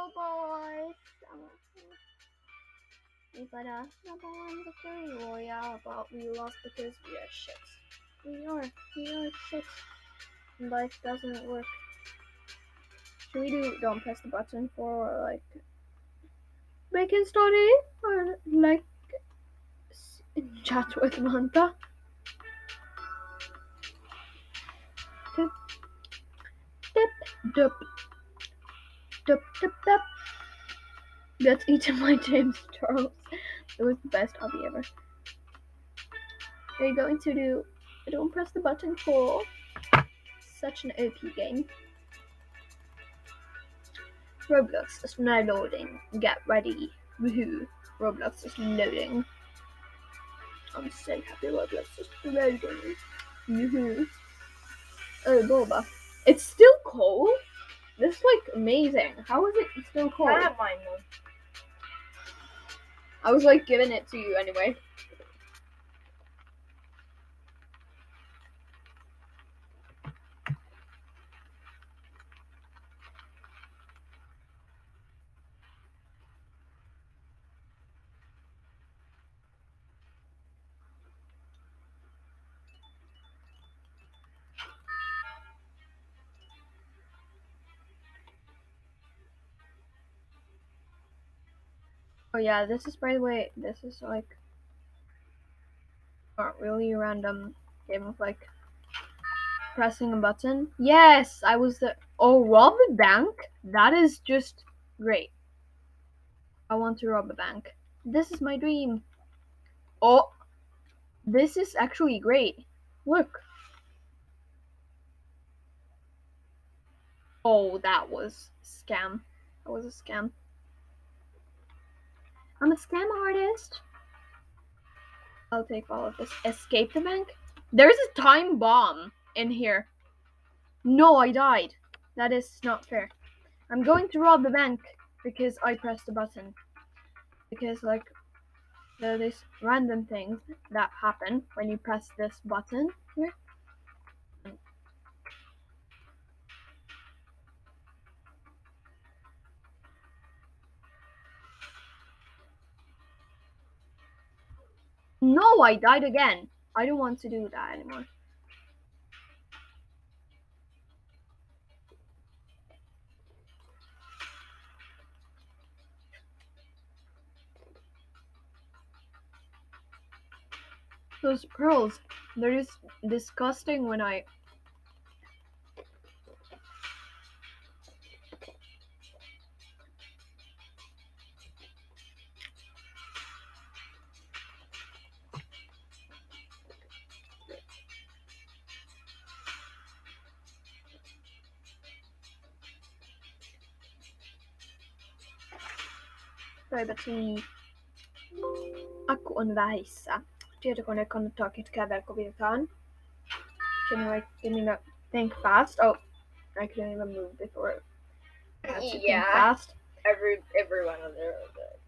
go, boys! We got a number one victory royale, but we lost because we are shit. We are, we are shit. Life doesn't work. Should we do don't press the button for like bacon story or like chat with Manta? Dip, dip, dip, dip, dip. That's each of my James Charles. It was the best hobby ever. We're going to do I don't press the button for such an OP game. Roblox is now loading. Get ready. Woohoo. Roblox is loading. I'm so happy Roblox is loading. Woohoo. Oh, Boba. It's still cold? This is like amazing. How is it still cold? I have mine though. I was like giving it to you anyway. Oh yeah, this is by the way, this is like not really a random game of like pressing a button. Yes, I was the oh rob a bank. That is just great. I want to rob a bank. This is my dream. Oh, this is actually great. Look. Oh, that was scam. That was a scam. I'm a scam artist. I'll take all of this. Escape the bank? There's a time bomb in here. No, I died. That is not fair. I'm going to rob the bank because I pressed the button. Because, like, there are these random things that happen when you press this button here. No, I died again. I don't want to do that anymore. Those pearls, they're just disgusting when I. Toivottavasti akku on vähissä. Tietokone kannattaa kytkeä verkkovirtaan. Can you like give me that think fast? Oh, I couldn't even move before. I had to think Yeah. fast. Every every one of their the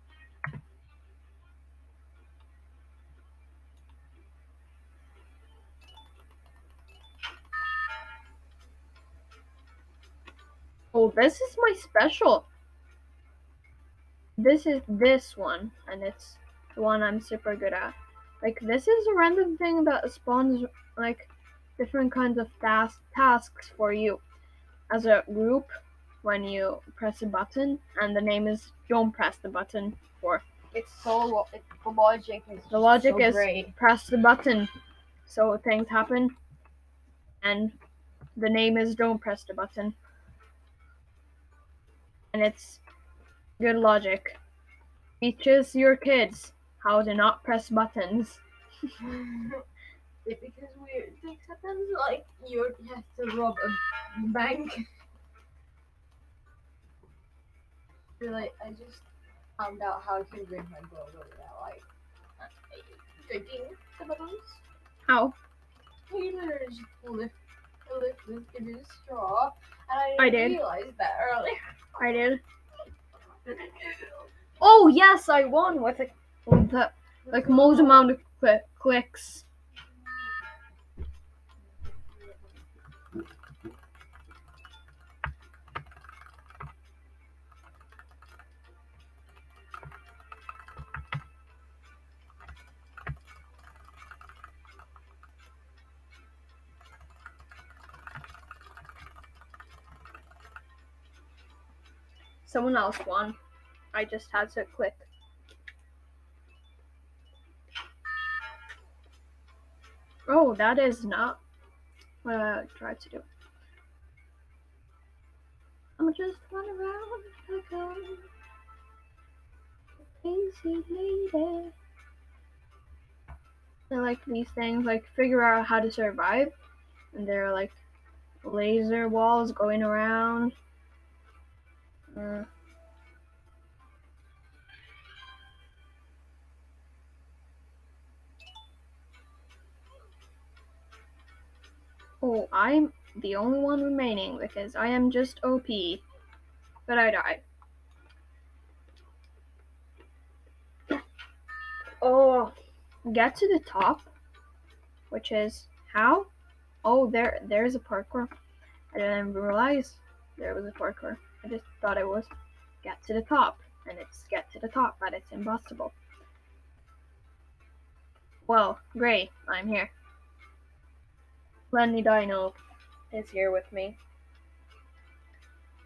Oh, this is my special. This is this one, and it's the one I'm super good at. Like this is a random thing that spawns like different kinds of task tasks for you as a group when you press a button, and the name is don't press the button for. it's so lo- it, the logic is The logic so is great. press the button so things happen, and the name is don't press the button. And it's good logic. Teaches your kids how to not press buttons. It- because weird things happen, like you have to rob a bank. Feel like I just found out how to ring my brother without like clicking the buttons. How? Literally just lift, lift, lifted his straw, and I I didn't did. realize that earlier. I did. Oh yes, I won with, it, with the like most amount of cl clicks. Someone else won. I just had to click. Oh, that is not what I tried to do. I'm just running around like a crazy lady. I like these things, like figure out how to survive. And there are like laser walls going around. Uh, oh, I'm the only one remaining because I am just OP. But I died. Oh, get to the top, which is how? Oh, there, there's a parkour. I didn't realize there was a parkour. I just thought it was get to the top, and it's get to the top, but it's impossible. Well, great, I'm here. Lenny Dino is here with me.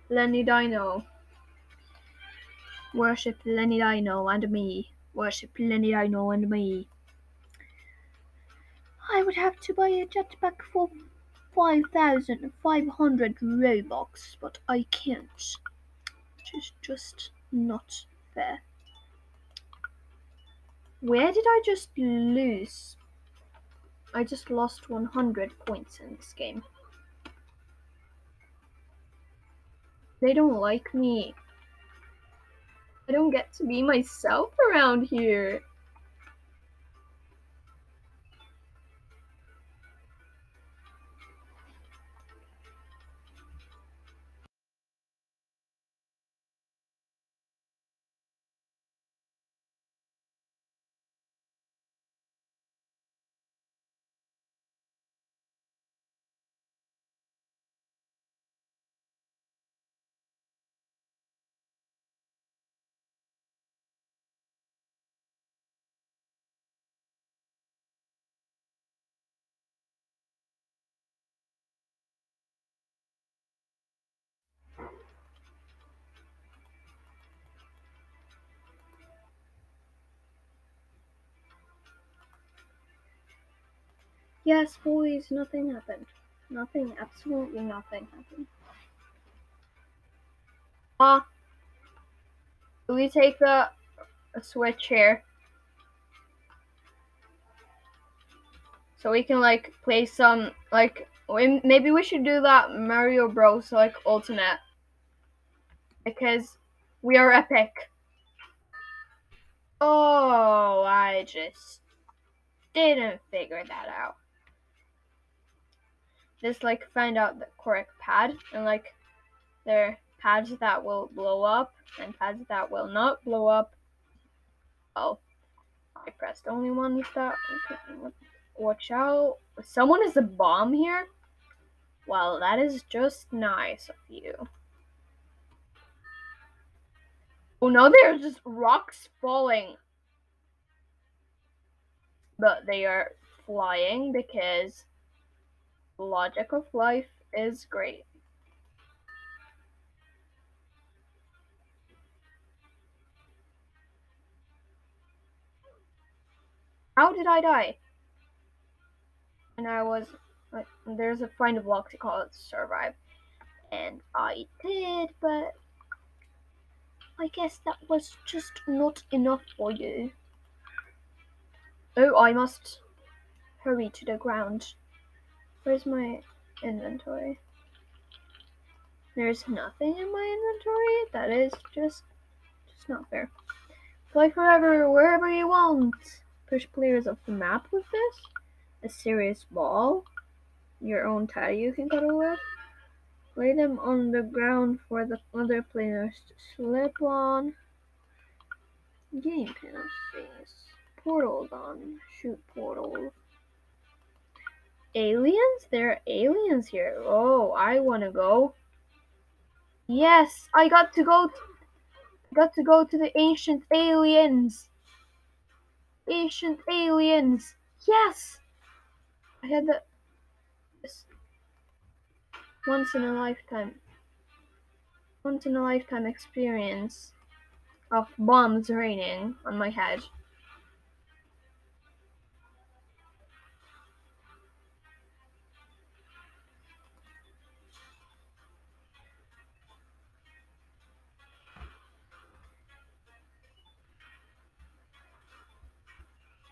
Lenny Dino. Worship Lenny Dino and me. Worship Lenny Dino and me. I would have to buy a jetpack for 5,500 Robux, but I can't. Which is just not fair. Where did I just lose? I just lost 100 points in this game. They don't like me. I don't get to be myself around here. Yes, boys, nothing happened. Nothing, absolutely nothing happened. Ah, uh, we take the switch here? So we can like play some like maybe we should do that Mario Bros like Ultimate because we are epic. Oh, I just didn't figure that out just like find out the correct pad and like there are pads that will blow up and pads that will not blow up. Oh, I pressed only one with that. Okay, watch out. Someone is a bomb here? Well, that is just nice of you. Oh no, they are just rocks falling. But they are flying because logic of life is great. How did I die? And I was like, there's a find a block to call it survive. And I did, but I guess that was just not enough for you. Oh, I must hurry to the ground. Where's my inventory? There's nothing in my inventory? That is just just not fair. Play forever, wherever you want. Push players off the map with this. A serious ball. Your own teddy you can cuddle with. Lay them on the ground for the other players to slip on. Game penalties. Portals on. Shoot portals aliens? There are aliens here. Oh, I want to go. Yes, I got to go. got to go to the ancient aliens. Ancient aliens. Yes. I had the once in a lifetime. once in a lifetime experience of bombs raining on my head.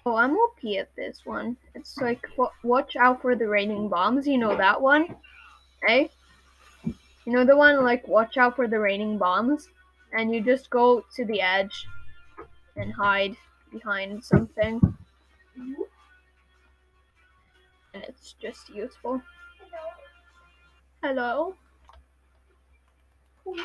Oh, I'm OP at this one. It's like, wa- watch out for the raining bombs. You know that one? Eh? You know the one, like, watch out for the raining bombs? And you just go to the edge and hide behind something. And it's just useful. Hello? Who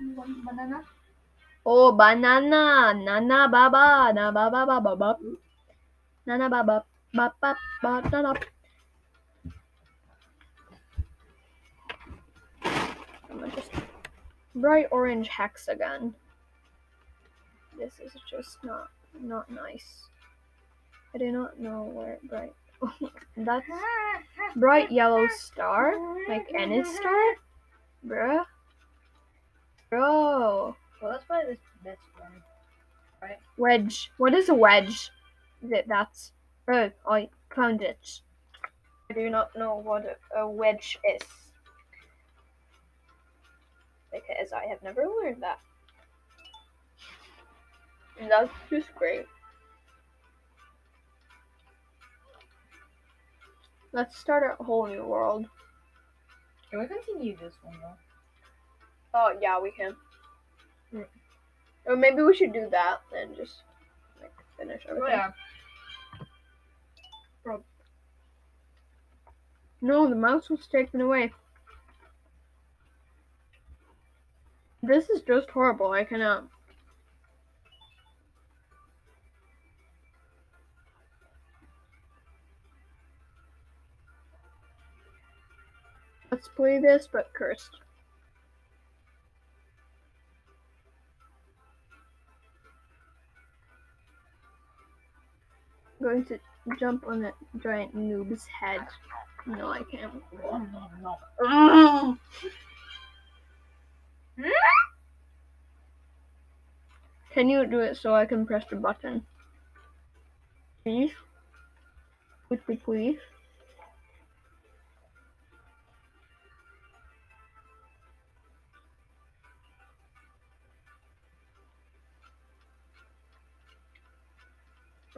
want banana? Oh, banana. Nana baba. Na baba baba baba. Nana baba. Baba baba. just bright orange hexagon. This is just not not nice. I do not know where bright. That's bright yellow star, like Ennis star, bruh. Bro, Well, that's probably the best one. Right? Wedge. What is a wedge? Is it that's? Oh, I found it. I do not know what a, a wedge is. Because I have never learned that. And that's just great. Let's start a whole new world. Can we continue this one though? Oh yeah, we can. Hmm. Or maybe we should do that and just like finish Oh everything. yeah. No, the mouse was taken away. This is just horrible. I cannot. Let's play this, but cursed. Going to jump on that giant noob's head. No, I can't. Can you do it so I can press the button? Please? Quickly, please.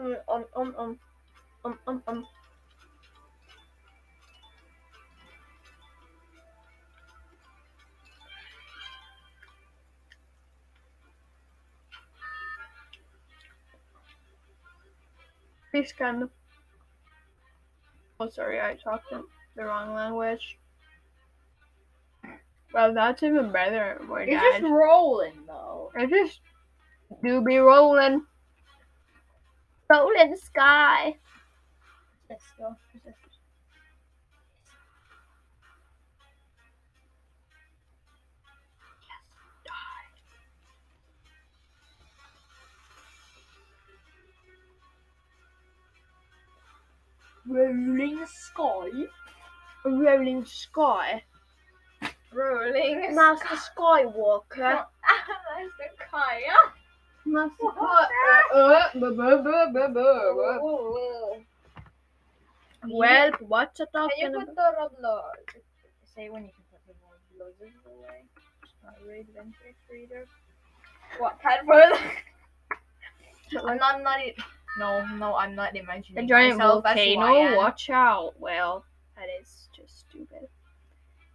Um, um, um, um, um, um, um. Oh, sorry, I talked in the wrong language. Well, that's even better. Dad. just rolling though. I just do be rolling. Rolling sky. Let's go. Rolling sky. Rolling sky. Rolling Master Skywalker. Master Kaya. Oh, what? Buh. Well, what's a Can you about? put the Roblox? Say when you can put the Roblox away. Not read Adventure Reader. What? Cat further? I'm not, I'm not. e- No, no, I'm not imagining A giant myself as who I volcano. Watch out. Well, that is just stupid.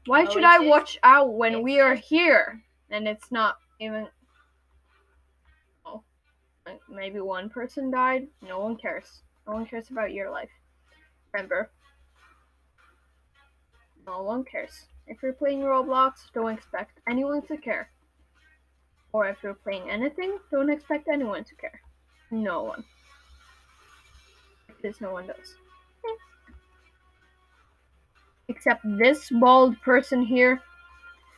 Why No, should I just- watch out when we are here and it's not even? Maybe one person died. No one cares. No one cares about your life. Remember, no one cares. If you're playing Roblox, don't expect anyone to care. Or if you're playing anything, don't expect anyone to care. No one. Because no one does. Except this bald person here.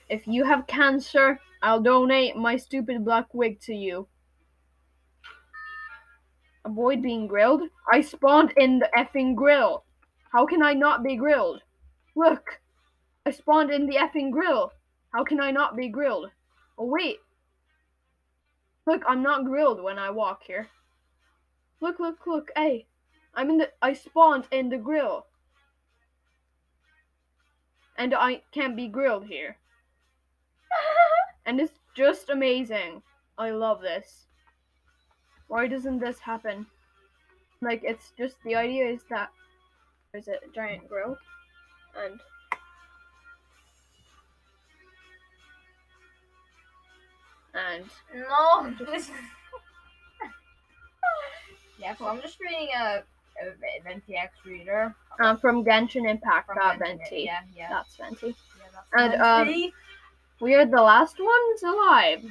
If you have cancer, I'll donate my stupid black wig to you. Avoid being grilled. I spawned in the effing grill. How can I not be grilled? Look, I spawned in the effing grill. How can I not be grilled? Oh, wait. Look, I'm not grilled when I walk here. Look, look, look. Hey, I'm in the. I spawned in the grill. And I can't be grilled here. And it's just amazing. I love this. Why doesn't this happen? Like, it's just the idea is that there's a giant grill and and No, this. yeah, so I'm just reading a, a Venti X reader. um, from Genshin Impact, from that Venti. Venti. Yeah, yeah. That's Venti. yeah that's and, um, We are the last ones alive.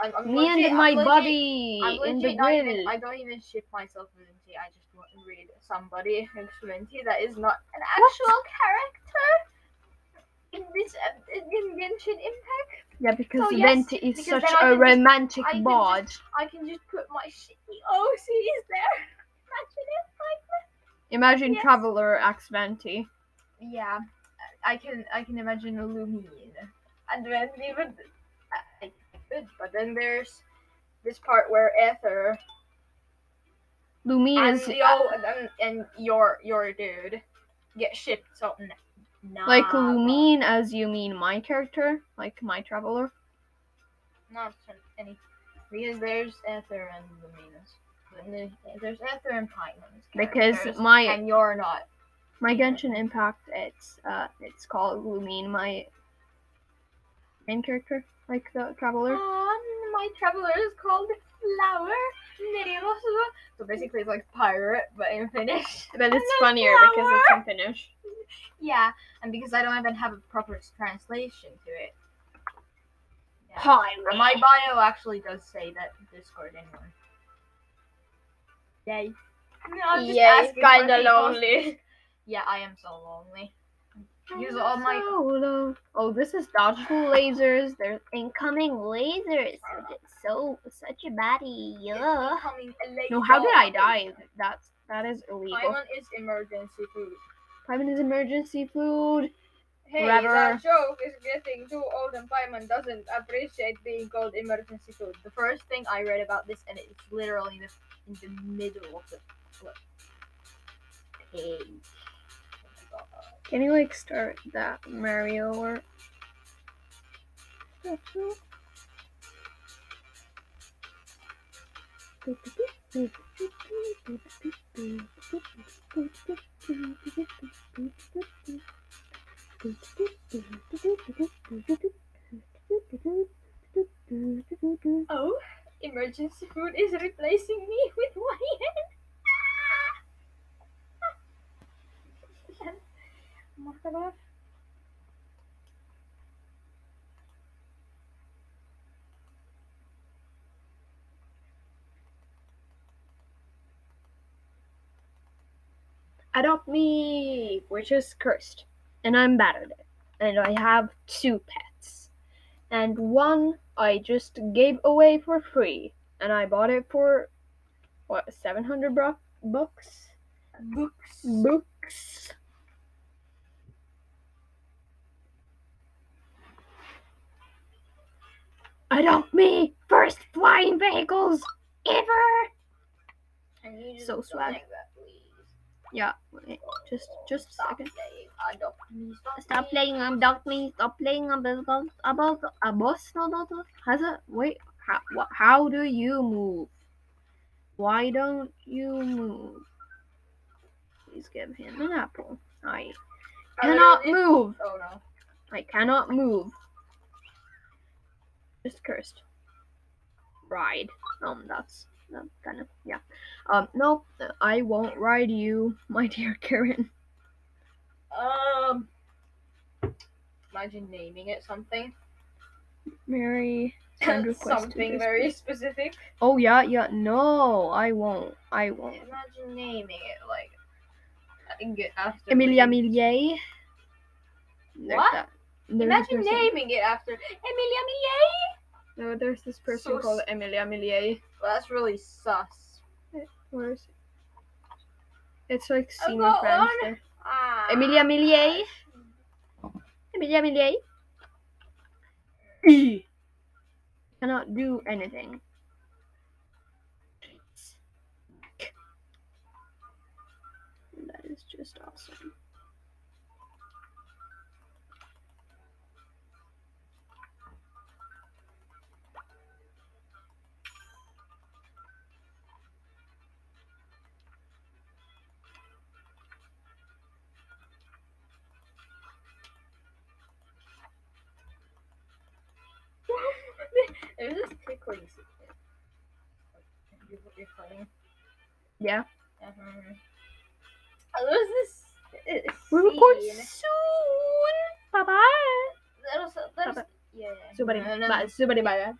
I'm, I'm Me legit- and my I'm legit- buddy I'm in the legit not even. I don't even ship myself with Venti. I just want to read somebody who's Venti that is not an actual character in this uh, in Genshin Impact. Yeah, because So, yes, Venti is because such a can just- romantic I bod. I can just put my shitty OCs there. Imagine it like. Imagine yes. Traveler X Venti. Yeah, I can I can imagine a Lumine, and then even Could, but then there's this part where Aether Lumine and and, and your your dude get shipped. So nah, like bro. Lumine as you mean my character, like my Traveler. not any because there's Aether and then There's Aether and Paimon's Because my and you're not. my Genshin Impact, it's uh, it's called Lumine, my main character, like the Traveler. Um, my traveler is called Flower Nerioso. So basically, it's like pirate, but in Finnish. But it's funnier because it's in Finnish. Yeah, and because I don't even have a proper translation to it. Yeah. Pirate. My bio actually does say that Discord anyway. Yay. No, I'm just kinda lonely. Yeah, I am so lonely. Use all my Solo. Oh, this is dodgeful lasers. There's incoming lasers. So such a baddie. Yeah. No, how did I die? That's that is illegal. Paimon is emergency food. Paimon is emergency food. Hey, Rubber. that joke is getting too old and Paimon doesn't appreciate being called emergency food. The first thing I read about this, and it's literally in the, in the middle of the page. Can you like start that Mario or? Oh, emergency food is replacing me with Wyatt. Adopt me, which is cursed, and I'm bad at it. And I have two pets, and one I just gave away for free, and I bought it for what seven hundred bro- bucks. Books. Books. Adopt me, first flying vehicles ever. Can you just So swag. make that, please? Yeah, wait, just just a Stop second. playing. Stop, playing um dog me. Stop playing um about a boss. No, no, no. Has a wait. How how do you move? Why don't you move? Please give him an apple. I I cannot move. Oh no. I cannot move. Just cursed. Ride. Um, that's that kind of yeah. Um, no, I won't ride you, my dear Karen. Um. Imagine naming it something. Mary. Send request to something very specific. Oh yeah, yeah. No, I won't. I won't. Imagine naming it like. I think it after. Emilia like- Millier. What? Imagine naming it after Emilia Millet. No, there's this person So called Emilia Millier. Well, that's really sus. Where is it? It's like Oh, Seymour go on. Ah. Emilia Millier. Emilia Millier. E. Cannot do anything. That is just awesome. super, no, no, no. super, super,